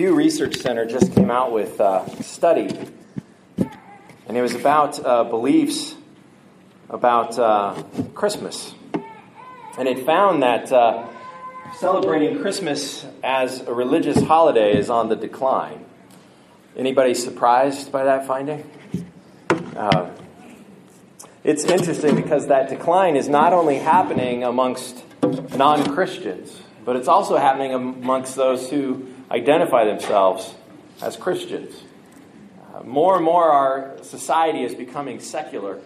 Pew Research Center just came out with a study, and it was about uh, beliefs about uh, Christmas. And it found that uh, celebrating Christmas as a religious holiday is on the decline. Anybody surprised by that finding? Uh, it's interesting because that decline is not only happening amongst non Christians, but it's also happening amongst those who identify themselves as Christians. Uh, more and more, our society is becoming secular.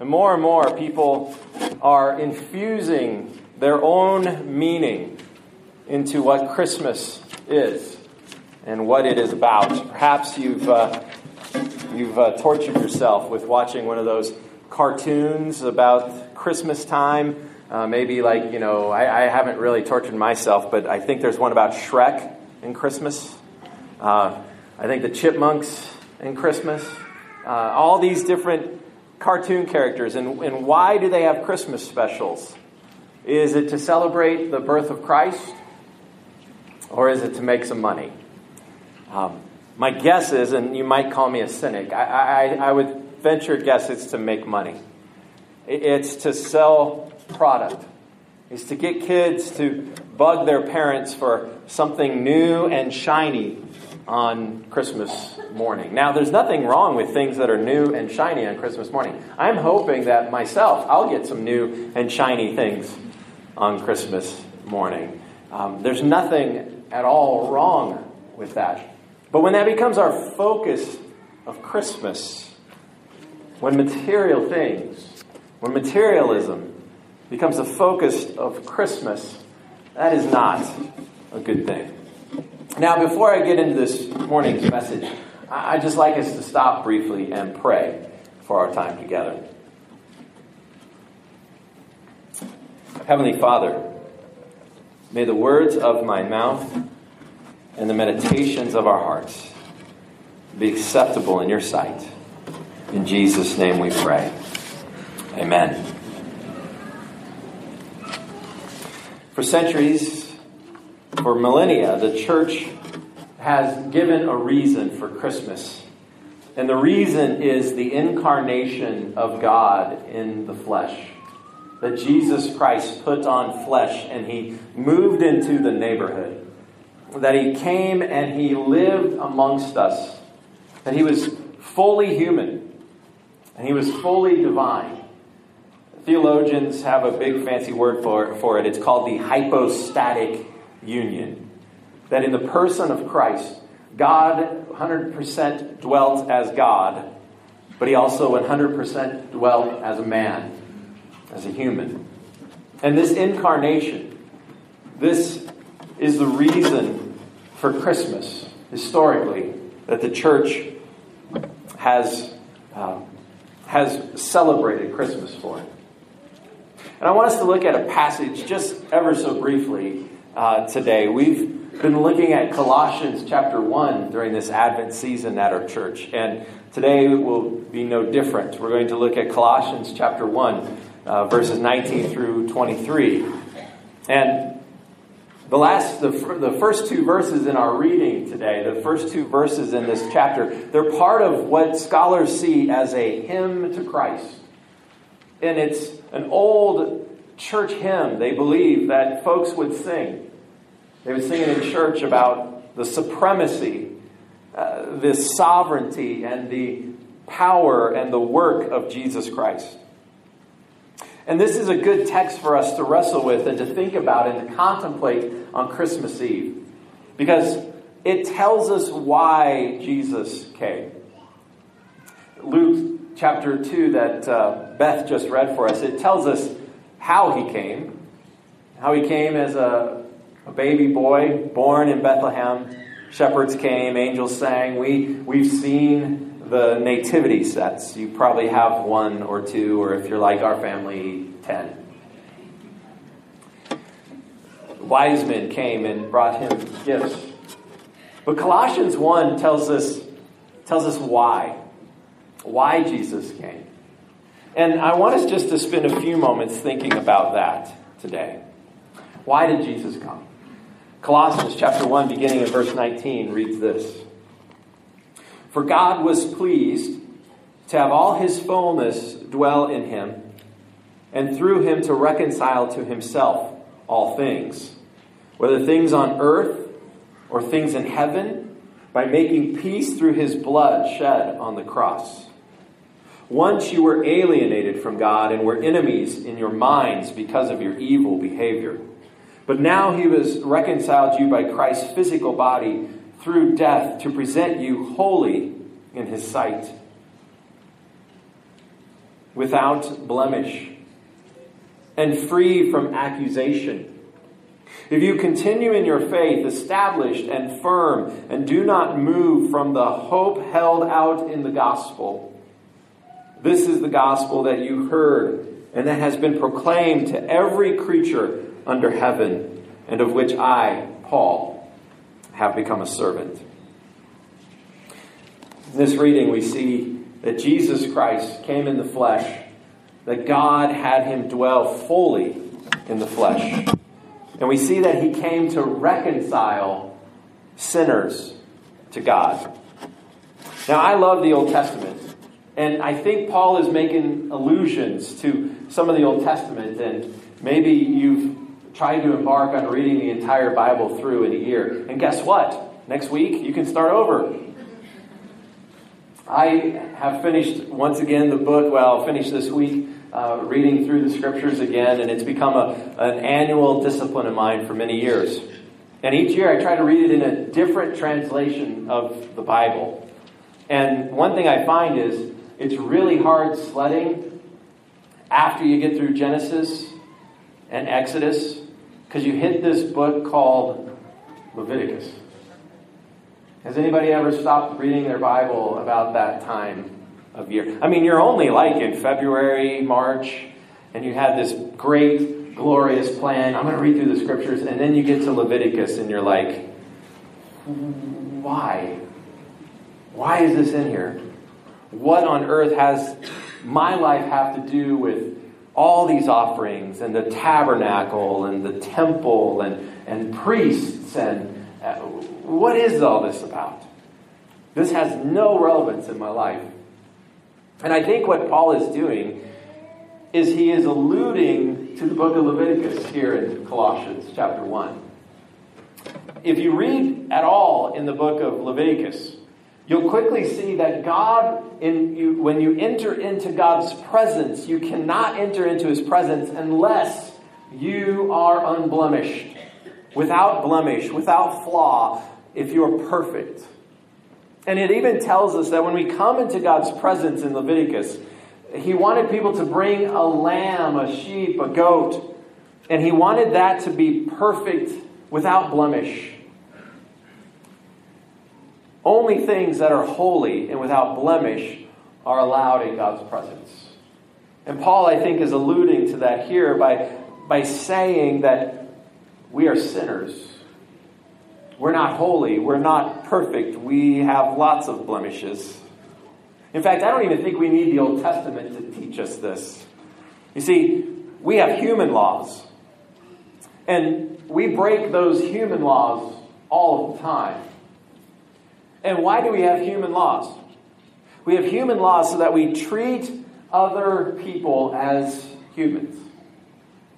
And more and more, people are infusing their own meaning into what Christmas is and what it is about. Perhaps you've, uh, you've uh, tortured yourself with watching one of those cartoons about Christmas time. Uh, maybe like, you know, I, I, haven't really tortured myself, but I think there's one about Shrek in Christmas. Uh, I think the Chipmunks in Christmas. Uh, all these different cartoon characters. And, and why do they have Christmas specials? Is it to celebrate the birth of Christ? Or is it to make some money? Um, my guess is, and you might call me a cynic, I, I, I would venture guess it's to make money. It's to sell product. is to get kids to bug their parents for something new and shiny on Christmas morning. Now, there's nothing wrong with things that are new and shiny on Christmas morning. I'm hoping that myself, I'll get some new and shiny things on Christmas morning. Um, there's nothing at all wrong with that. But when that becomes our focus of Christmas, when material things, when materialism becomes the focus of Christmas, that is not a good thing. Now, before I get into this morning's message, I'd just like us to stop briefly and pray for our time together. Heavenly Father, may the words of my mouth and the meditations of our hearts be acceptable in your sight. In Jesus' name we pray. Amen. For centuries, for millennia, the church has given a reason for Christmas. And the reason is the incarnation of God in the flesh. That Jesus Christ put on flesh and he moved into the neighborhood. That he came and he lived amongst us. That he was fully human and he was fully divine. Theologians have a big fancy word for, for it. It's called the hypostatic union. That in the person of Christ, God 100% dwelt as God, but he also 100% dwelt as a man, as a human. And this incarnation, this is the reason for Christmas, historically, that the church has, uh, has celebrated Christmas for. And I want us to look at a passage just ever so briefly uh, today. We've been looking at Colossians chapter 1 during this Advent season at our church. And today will be no different. We're going to look at Colossians chapter 1, uh, verses 19 through 23. And the last, the, the first two verses in our reading today, the first two verses in this chapter, they're part of what scholars see as a hymn to Christ. And it's an old church hymn they believe that folks would sing. They would sing it in church about the supremacy, uh, the sovereignty, and the power and the work of Jesus Christ. And this is a good text for us to wrestle with and to think about and to contemplate on Christmas Eve. Because it tells us why Jesus came. Luke chapter 2 that uh, Beth just read for us, it tells us how he came. How he came as a, a baby boy born in Bethlehem. Shepherds came, angels sang. We, we've seen the nativity sets. You probably have one or two, or if you're like our family, ten. Wise men came and brought him gifts. But Colossians 1 tells us, tells us why why Jesus came. And I want us just to spend a few moments thinking about that today. Why did Jesus come? Colossians chapter 1, beginning in verse 19, reads this For God was pleased to have all his fullness dwell in him, and through him to reconcile to himself all things, whether things on earth or things in heaven, by making peace through his blood shed on the cross. Once you were alienated from God and were enemies in your minds because of your evil behavior. But now he has reconciled you by Christ's physical body through death to present you holy in his sight, without blemish, and free from accusation. If you continue in your faith, established and firm, and do not move from the hope held out in the gospel, this is the gospel that you heard and that has been proclaimed to every creature under heaven, and of which I, Paul, have become a servant. In this reading, we see that Jesus Christ came in the flesh, that God had him dwell fully in the flesh. And we see that he came to reconcile sinners to God. Now, I love the Old Testament. And I think Paul is making allusions to some of the Old Testament. And maybe you've tried to embark on reading the entire Bible through in a year. And guess what? Next week, you can start over. I have finished once again the book, well, finished this week, uh, reading through the scriptures again, and it's become a, an annual discipline of mine for many years. And each year I try to read it in a different translation of the Bible. And one thing I find is it's really hard sledding after you get through Genesis and Exodus because you hit this book called Leviticus. Has anybody ever stopped reading their Bible about that time of year? I mean, you're only like in February, March, and you had this great, glorious plan. I'm going to read through the scriptures, and then you get to Leviticus, and you're like, why? Why is this in here? What on earth has my life have to do with all these offerings and the tabernacle and the temple and, and priests and uh, what is all this about? This has no relevance in my life. And I think what Paul is doing is he is alluding to the book of Leviticus here in Colossians chapter 1. If you read at all in the book of Leviticus, you'll quickly see that God, in you, when you enter into God's presence, you cannot enter into his presence unless you are unblemished, without blemish, without flaw, if you're perfect. And it even tells us that when we come into God's presence in Leviticus, he wanted people to bring a lamb, a sheep, a goat, and he wanted that to be perfect without blemish. Only things that are holy and without blemish are allowed in God's presence. And Paul, I think, is alluding to that here by, by saying that we are sinners. We're not holy. We're not perfect. We have lots of blemishes. In fact, I don't even think we need the Old Testament to teach us this. You see, we have human laws. And we break those human laws all the time. And why do we have human laws? We have human laws so that we treat other people as humans.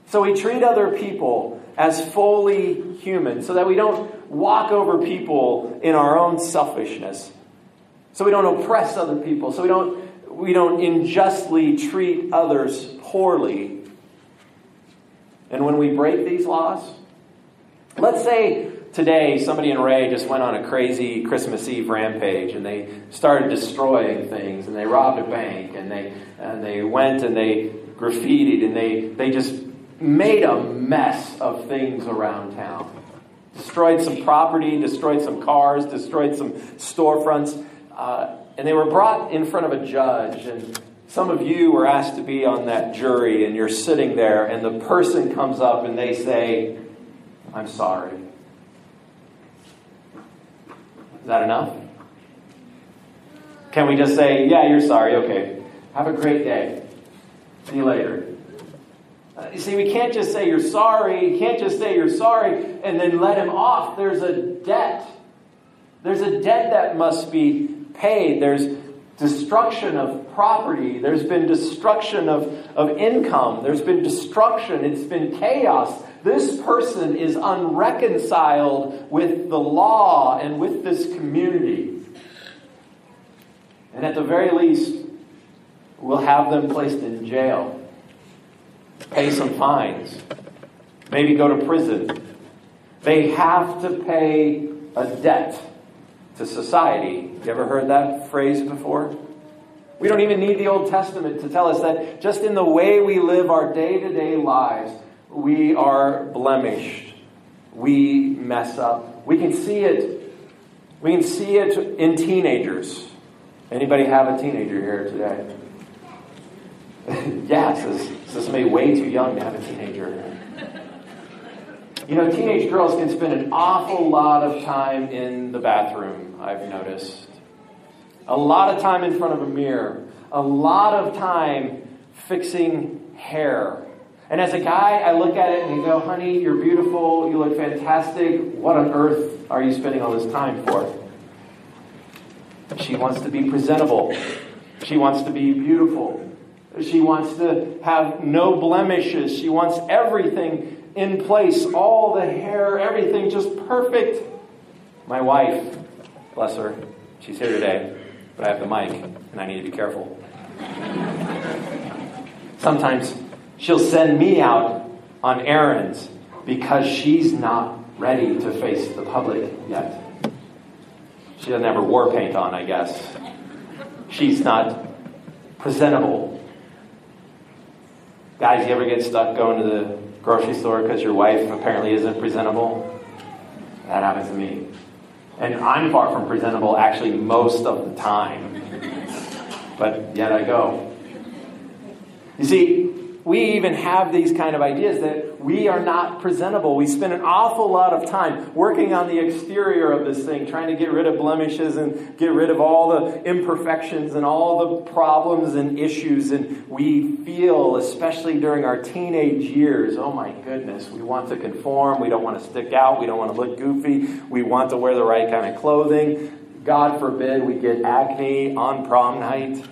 So we treat other people as fully human so that we don't walk over people in our own selfishness. So we don't oppress other people. So we don't we don't unjustly treat others poorly. And when we break these laws, let's say today somebody in Wray just went on a crazy Christmas Eve rampage and they started destroying things and they robbed a bank and they and they went and they graffitied and they they just made a mess of things around town. Destroyed some property, destroyed some cars, destroyed some storefronts, uh, and they were brought in front of a judge and some of you were asked to be on that jury and you're sitting there and the person comes up and they say, I'm sorry. Is that enough? Can we just say, yeah, you're sorry, okay. Have a great day. See you later. Uh, You see, we can't just say you're sorry. You can't just say you're sorry and then let him off. There's a debt. There's a debt that must be paid. There's destruction of property. There's been destruction of, of income. There's been destruction. It's been chaos. This person is unreconciled with the law and with this community. And at the very least, we'll have them placed in jail, pay some fines, maybe go to prison. They have to pay a debt to society. You ever heard that phrase before? We don't even need the Old Testament to tell us that just in the way we live our day to day lives, we are blemished. We mess up. We can see it. We can see it in teenagers. Anybody have a teenager here today? yeah, says, says somebody way too young to have a teenager. You know, teenage girls can spend an awful lot of time in the bathroom, I've noticed. A lot of time in front of a mirror. A lot of time fixing hair. And as a guy, I look at it and go, honey, you're beautiful, you look fantastic. What on earth are you spending all this time for? She wants to be presentable. She wants to be beautiful. She wants to have no blemishes. She wants everything in place, all the hair, everything just perfect. My wife, bless her, she's here today, but I have the mic and I need to be careful. Sometimes she'll send me out on errands because she's not ready to face the public yet. She doesn't have her war paint on, I guess. She's not presentable. Guys, you ever get stuck going to the grocery store because your wife apparently isn't presentable. That happens to me. And I'm far from presentable actually most of the time. But yet I go. You see, we even have these kind of ideas that we are not presentable. We spend an awful lot of time working on the exterior of this thing, trying to get rid of blemishes and get rid of all the imperfections and all the problems and issues. And we feel, especially during our teenage years, oh my goodness, we want to conform. We don't want to stick out. We don't want to look goofy. We want to wear the right kind of clothing. God forbid we get acne on prom night.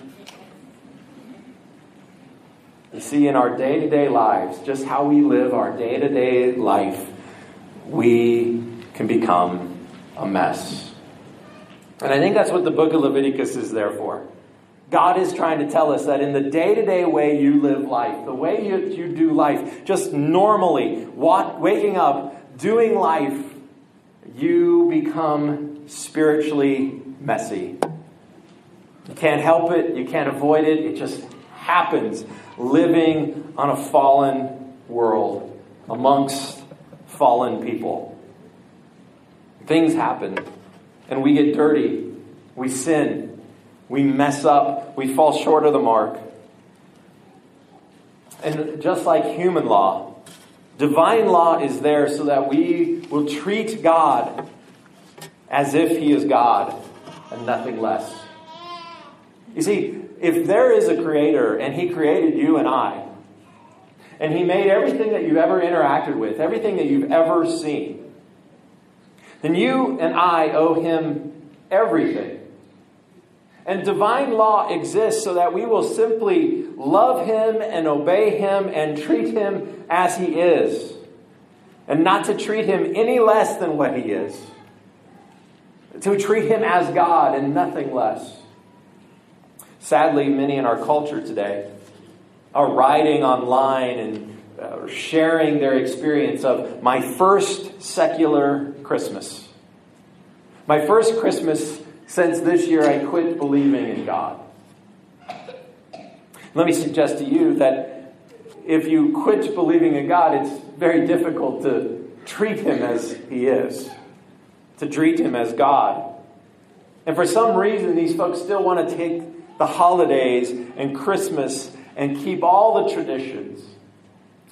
You see, in our day to day lives, just how we live our day to day life, we can become a mess. And I think that's what the book of Leviticus is there for. God is trying to tell us that in the day to day way you live life, the way you, you do life, just normally, walk, waking up, doing life, you become spiritually messy. You can't help it, you can't avoid it, it just happens living on a fallen world amongst fallen people. Things happen, and we get dirty, we sin, we mess up, we fall short of the mark. And just like human law, divine law is there so that we will treat God as if He is God and nothing less. You see, if there is a creator and he created you and I, and he made everything that you've ever interacted with, everything that you've ever seen, then you and I owe him everything. And divine law exists so that we will simply love him and obey him and treat him as he is, and not to treat him any less than what he is, to treat him as God and nothing less. Sadly, many in our culture today are writing online and uh, sharing their experience of my first secular Christmas. My first Christmas since this year I quit believing in God. Let me suggest to you that if you quit believing in God, it's very difficult to treat Him as He is, to treat Him as God. And for some reason, these folks still want to take the holidays and Christmas and keep all the traditions.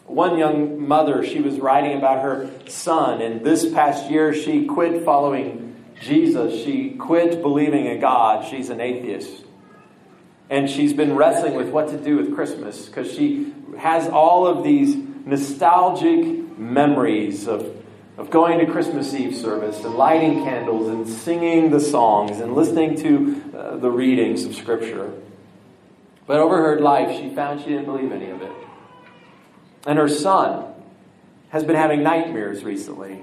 One young mother, she was writing about her son, and this past year she quit following Jesus. She quit believing in God. She's an atheist. And she's been wrestling with what to do with Christmas because she has all of these nostalgic memories of, of going to Christmas Eve service and lighting candles and singing the songs and listening to uh, the readings of Scripture. But over her life, she found she didn't believe any of it. And her son has been having nightmares recently.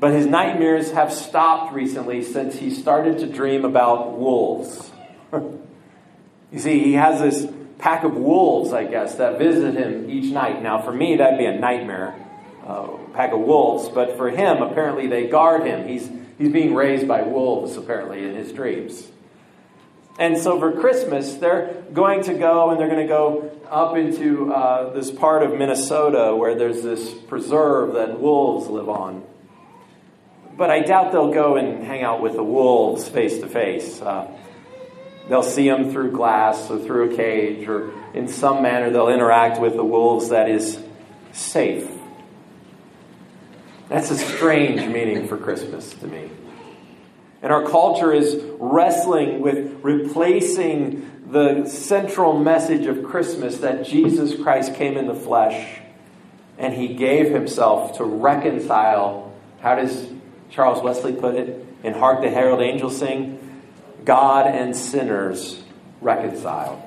But his nightmares have stopped recently since he started to dream about wolves. you see, he has this pack of wolves, I guess, that visit him each night. Now, for me, that'd be a nightmare, uh, pack of wolves. But for him, apparently, they guard him. He's, he's being raised by wolves, apparently, in his dreams. And so for Christmas, they're going to go and they're going to go up into uh, this part of Minnesota where there's this preserve that wolves live on. But I doubt they'll go and hang out with the wolves face to face. They'll see them through glass or through a cage, or in some manner they'll interact with the wolves that is safe. That's a strange meaning for Christmas to me. And our culture is wrestling with replacing the central message of Christmas that Jesus Christ came in the flesh and he gave himself to reconcile. How does Charles Wesley put it? In Hark the Herald Angels Sing God and sinners reconciled.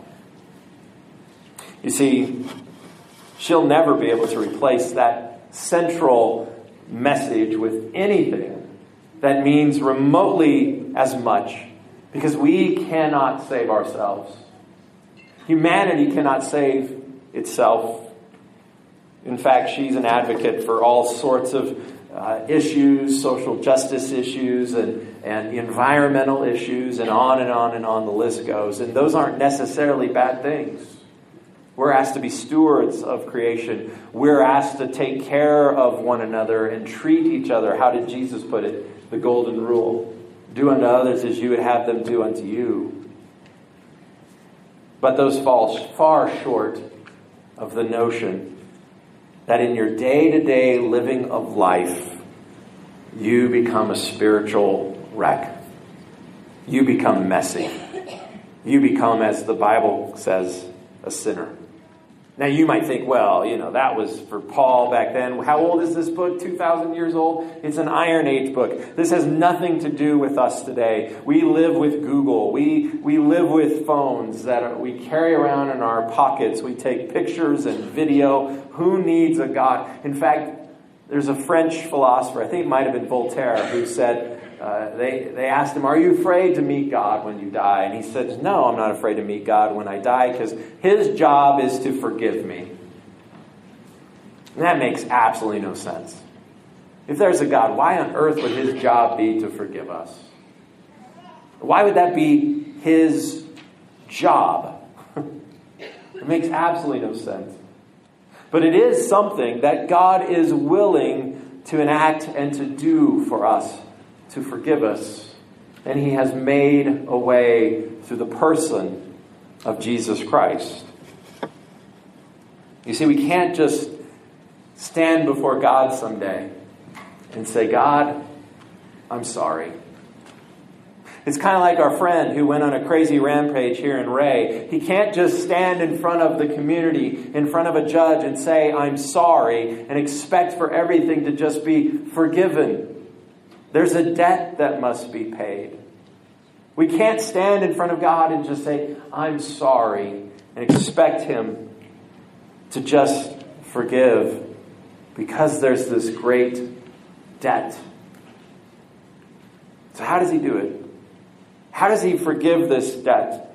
You see, she'll never be able to replace that central message with anything that means remotely as much because we cannot save ourselves. Humanity cannot save itself. In fact, she's an advocate for all sorts of uh, issues, social justice issues, and, and environmental issues, and on and on and on the list goes. And those aren't necessarily bad things. We're asked to be stewards of creation. We're asked to take care of one another and treat each other. How did Jesus put it? the golden rule do unto others as you would have them do unto you. But those fall far short of the notion that in your day to day living of life, you become a spiritual wreck. You become messy. You become, as the Bible says, a sinner. Now, you might think, well, you know, that was for Paul back then. How old is this book? 2,000 years old? It's an Iron Age book. This has nothing to do with us today. We live with Google. We, we live with phones that we carry around in our pockets. We take pictures and video. Who needs a God? In fact, there's a French philosopher, I think it might have been Voltaire, who said, uh, they, they asked him, Are you afraid to meet God when you die? And he says, No, I'm not afraid to meet God when I die because his job is to forgive me. And that makes absolutely no sense. If there's a God, why on earth would his job be to forgive us? Why would that be his job? it makes absolutely no sense. But it is something that God is willing to enact and to do for us to forgive us. And he has made a way through the person of Jesus Christ. You see, we can't just stand before God someday and say, God, I'm sorry. It's kind of like our friend who went on a crazy rampage here in Wray. He can't just stand in front of the community, in front of a judge, and say, I'm sorry, and expect for everything to just be forgiven. There's a debt that must be paid. We can't stand in front of God and just say, I'm sorry, and expect Him to just forgive because there's this great debt. So, how does He do it? How does He forgive this debt?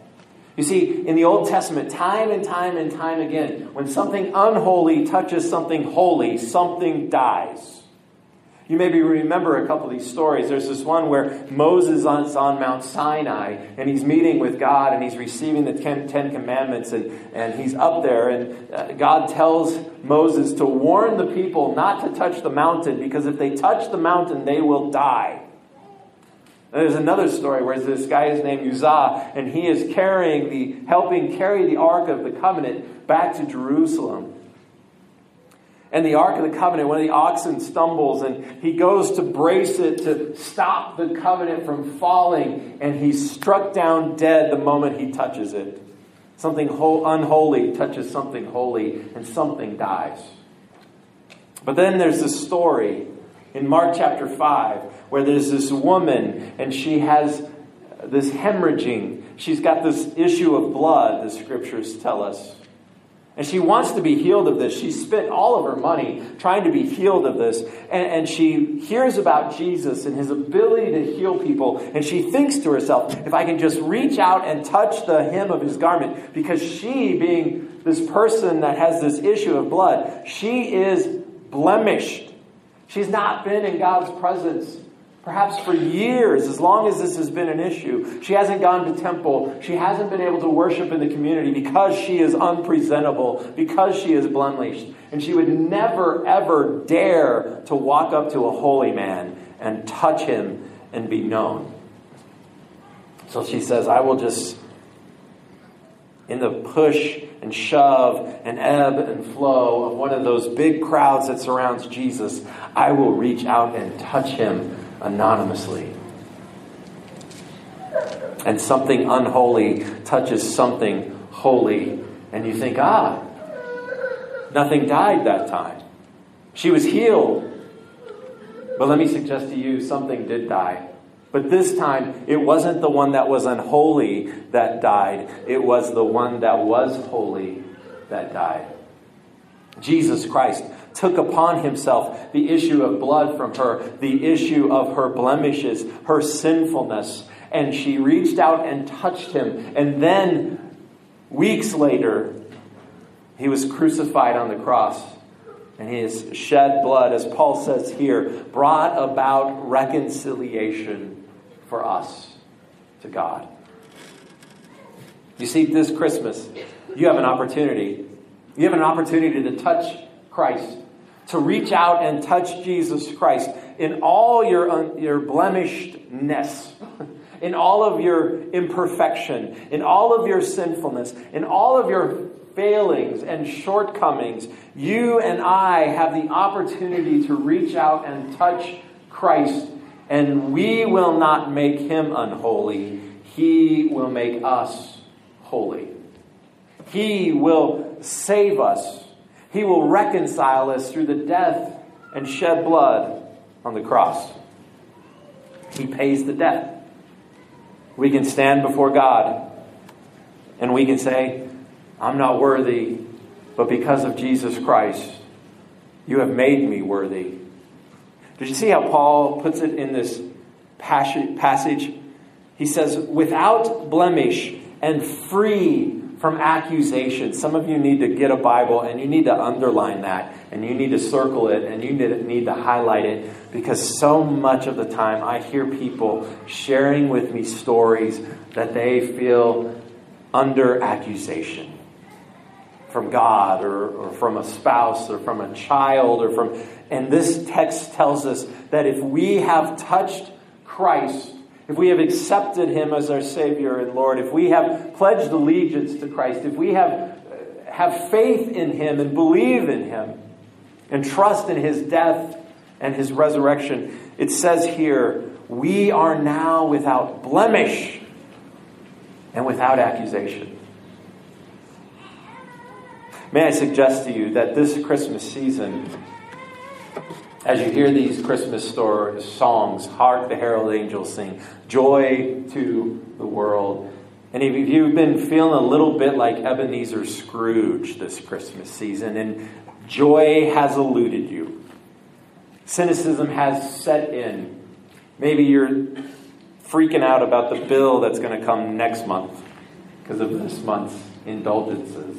You see, in the Old Testament, time and time and time again, when something unholy touches something holy, something dies. You maybe remember a couple of these stories. There's this one where Moses is on Mount Sinai and he's meeting with God and he's receiving the Ten, Commandments and, and he's up there and uh, God tells Moses to warn the people not to touch the mountain because if they touch the mountain, they will die. And there's another story where this guy is named Uzzah and he is carrying the, helping carry the Ark of the Covenant back to Jerusalem. And the Ark of the Covenant, one of the oxen stumbles and he goes to brace it to stop the covenant from falling, and he's struck down dead the moment he touches it. Something unholy touches something holy, and something dies. But then there's this story in Mark chapter 5 where there's this woman and she has this hemorrhaging. She's got this issue of blood, the scriptures tell us. And she wants to be healed of this. She spent all of her money trying to be healed of this. And, and, she hears about Jesus and his ability to heal people. And she thinks to herself, if I can just reach out and touch the hem of his garment, because she, being this person that has this issue of blood, she is blemished. She's not been in God's presence perhaps for years, as long as this has been an issue. She hasn't gone to temple. She hasn't been able to worship in the community because she is unpresentable, because she is blemished. And she would never, ever dare to walk up to a holy man and touch him and be known. So she says, I will just, in the push and shove and ebb and flow of one of those big crowds that surrounds Jesus, I will reach out and touch him anonymously. And something unholy touches something holy, and you think, ah, nothing died that time. She was healed. But let me suggest to you something did die. But this time, it wasn't the one that was unholy that died, it was the one that was holy that died. Jesus Christ took upon himself the issue of blood from her, the issue of her blemishes, her sinfulness. And she reached out and touched him. And then, weeks later, he was crucified on the cross. And his shed blood, as Paul says here, brought about reconciliation for us to God. You see, this Christmas, you have an opportunity. You have an opportunity to touch Christ to reach out and touch Jesus Christ in all your, your blemishedness, in all of your imperfection, in all of your sinfulness, in all of your failings and shortcomings, you and I have the opportunity to reach out and touch Christ, and we will not make him unholy. He will make us holy. He will save us he will reconcile us through the death and shed blood on the cross. He pays the debt. We can stand before God and we can say, I'm not worthy, but because of Jesus Christ, you have made me worthy. Did you see how Paul puts it in this passage? He says, without blemish and free from accusation. Some of you need to get a Bible and you need to underline that and you need to circle it and you need to highlight it because so much of the time I hear people sharing with me stories that they feel under accusation from God or, or from a spouse or from a child or from. And this text tells us that if we have touched Christ, if we have accepted him as our Savior and Lord, if we have pledged allegiance to Christ, if we have, have faith in him and believe in him and trust in his death and his resurrection, it says here, we are now without blemish and without accusation. May I suggest to you that this Christmas season, as you hear these Christmas stories, songs, Hark the Herald Angels Sing, Joy to the World. And if you've been feeling a little bit like Ebenezer Scrooge this Christmas season, and joy has eluded you, cynicism has set in, maybe you're freaking out about the bill that's going to come next month because of this month's indulgences.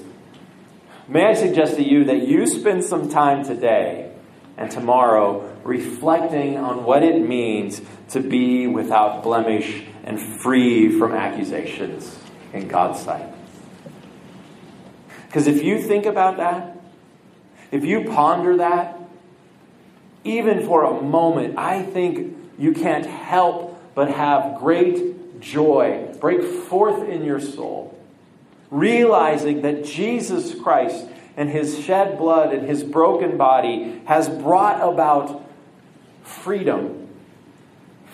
May I suggest to you that you spend some time today and tomorrow reflecting on what it means to be without blemish and free from accusations in God's sight. Because if you think about that, if you ponder that, even for a moment, I think you can't help but have great joy break forth in your soul, realizing that Jesus Christ and his shed blood and his broken body has brought about freedom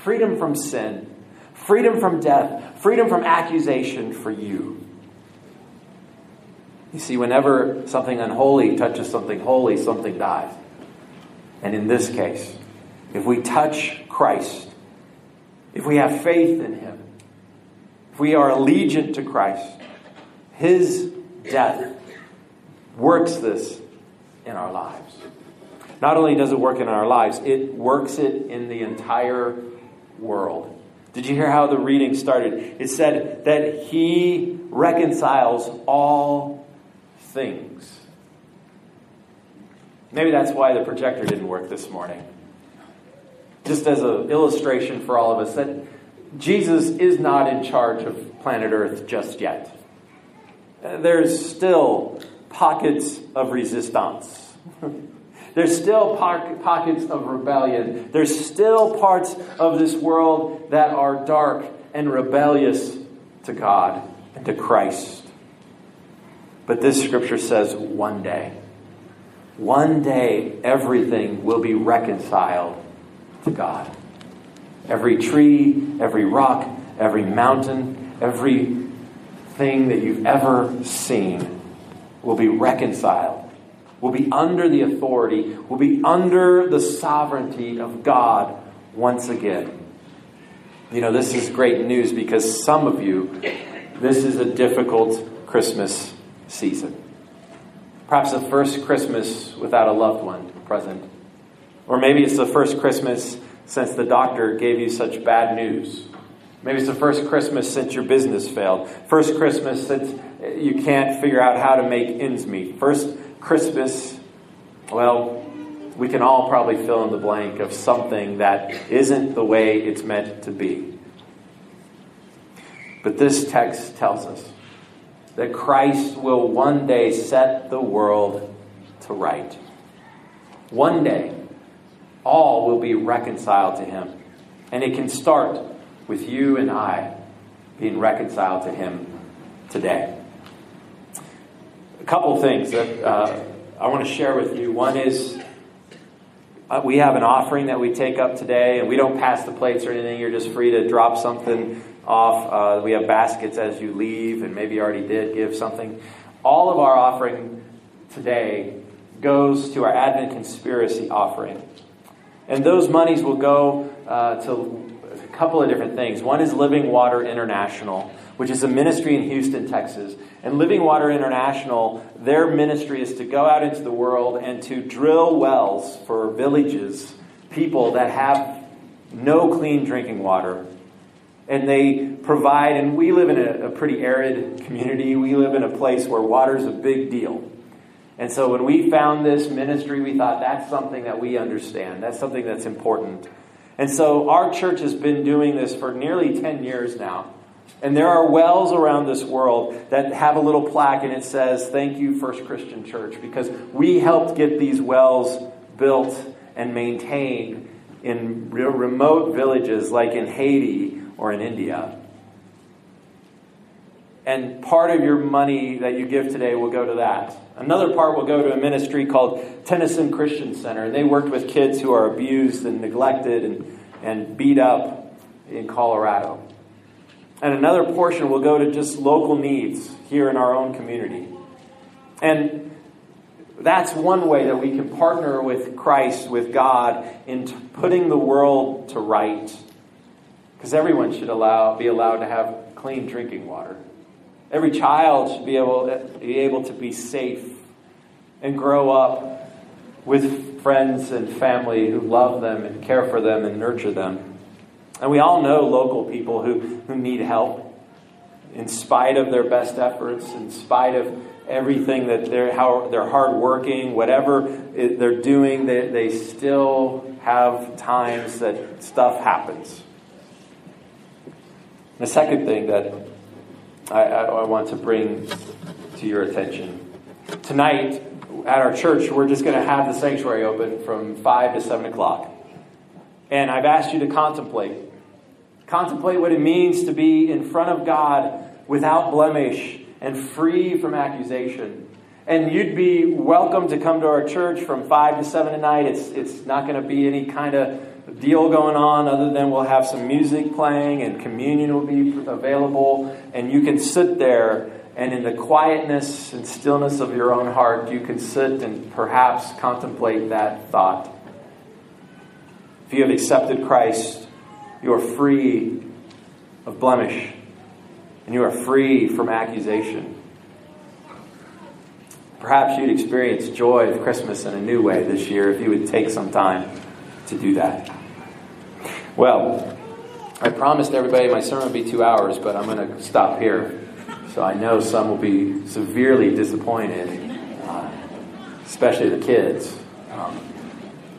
freedom from sin, freedom from death, freedom from accusation for you. You see, whenever something unholy touches something holy, something dies. And in this case, if we touch Christ, if we have faith in Him, if we are allegiant to Christ, His death works this in our lives. Not only does it work in our lives, it works it in the entire world. Did you hear how the reading started? It said that He reconciles all things. Maybe that's why the projector didn't work this morning. Just as an illustration for all of us, that Jesus is not in charge of planet Earth just yet. There's still pockets of resistance. There's still pockets of rebellion. There's still parts of this world that are dark and rebellious to God and to Christ. But this scripture says one day, one day everything will be reconciled to God. Every tree, every rock, every mountain, every thing that you've ever seen will be reconciled, will be under the authority, will be under the sovereignty of God once again. You know, this is great news because some of you, this is a difficult Christmas season. Perhaps the first Christmas without a loved one present. Or maybe it's the first Christmas since the doctor gave you such bad news. Maybe it's the first Christmas since your business failed. First Christmas since you can't figure out how to make ends meet. First Christmas, well, we can all probably fill in the blank of something that isn't the way it's meant to be. But this text tells us that Christ will one day set the world to right. One day, all will be reconciled to Him. And it can start with you and I being reconciled to Him today. A couple things that uh, I want to share with you. One is uh, we have an offering that we take up today, and we don't pass the plates or anything. You're just free to drop something off. Uh, we have baskets as you leave, and maybe you already did give something. All of our offering today goes to our Advent conspiracy offering. And those monies will go uh, to a couple of different things. One is Living Water International, which is a ministry in Houston, Texas. And Living Water International, their ministry is to go out into the world and to drill wells for villages, people that have no clean drinking water. And they provide, and we live in a, a pretty arid community. We live in a place where water is a big deal. And so when we found this ministry, we thought that's something that we understand. That's something that's important. And so our church has been doing this for nearly 10 years now. And there are wells around this world that have a little plaque and it says, Thank you, First Christian Church, because we helped get these wells built and maintained in remote villages like in Haiti or in India. And part of your money that you give today will go to that. Another part will go to a ministry called Tennyson Christian Center. And they worked with kids who are abused and neglected and, and beat up in Colorado. And another portion will go to just local needs here in our own community. And that's one way that we can partner with Christ, with God, in putting the world to right. Because everyone should allow, be allowed to have clean drinking water. Every child should be able, be able to be safe and grow up with friends and family who love them and care for them and nurture them. And we all know local people who, who need help in spite of their best efforts, in spite of everything that they're, how they're hardworking, whatever they're doing, they, they still have times that stuff happens. The second thing that I, I, I want to bring to your attention. Tonight, at our church, we're just going to have the sanctuary open from 5 to 7 o'clock. And I've asked you to contemplate. Contemplate what it means to be in front of God without blemish and free from accusation. And you'd be welcome to come to our church from 5 to 7 tonight. It's, it's not going to be any kind of deal going on other than we'll have some music playing and communion will be available and you can sit there and in the quietness and stillness of your own heart, you can sit and perhaps contemplate that thought. If you have accepted Christ, you are free of blemish, and you are free from accusation. Perhaps you'd experience joy of Christmas in a new way this year if you would take some time to do that. Well, I promised everybody my sermon would be two hours, but I'm going to stop here. So I know some will be severely disappointed, uh, especially the kids. Um,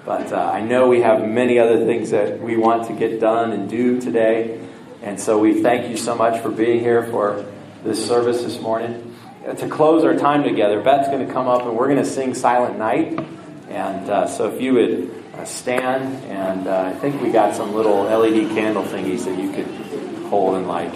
but uh, I know we have many other things that we want to get done and do today. And so we thank you so much for being here for this service this morning. Uh, to close our time together, Beth's going to come up and we're going to sing Silent Night. And uh, so if you would uh, stand, and uh, I think we got some little LED candle thingies that you could hold and light.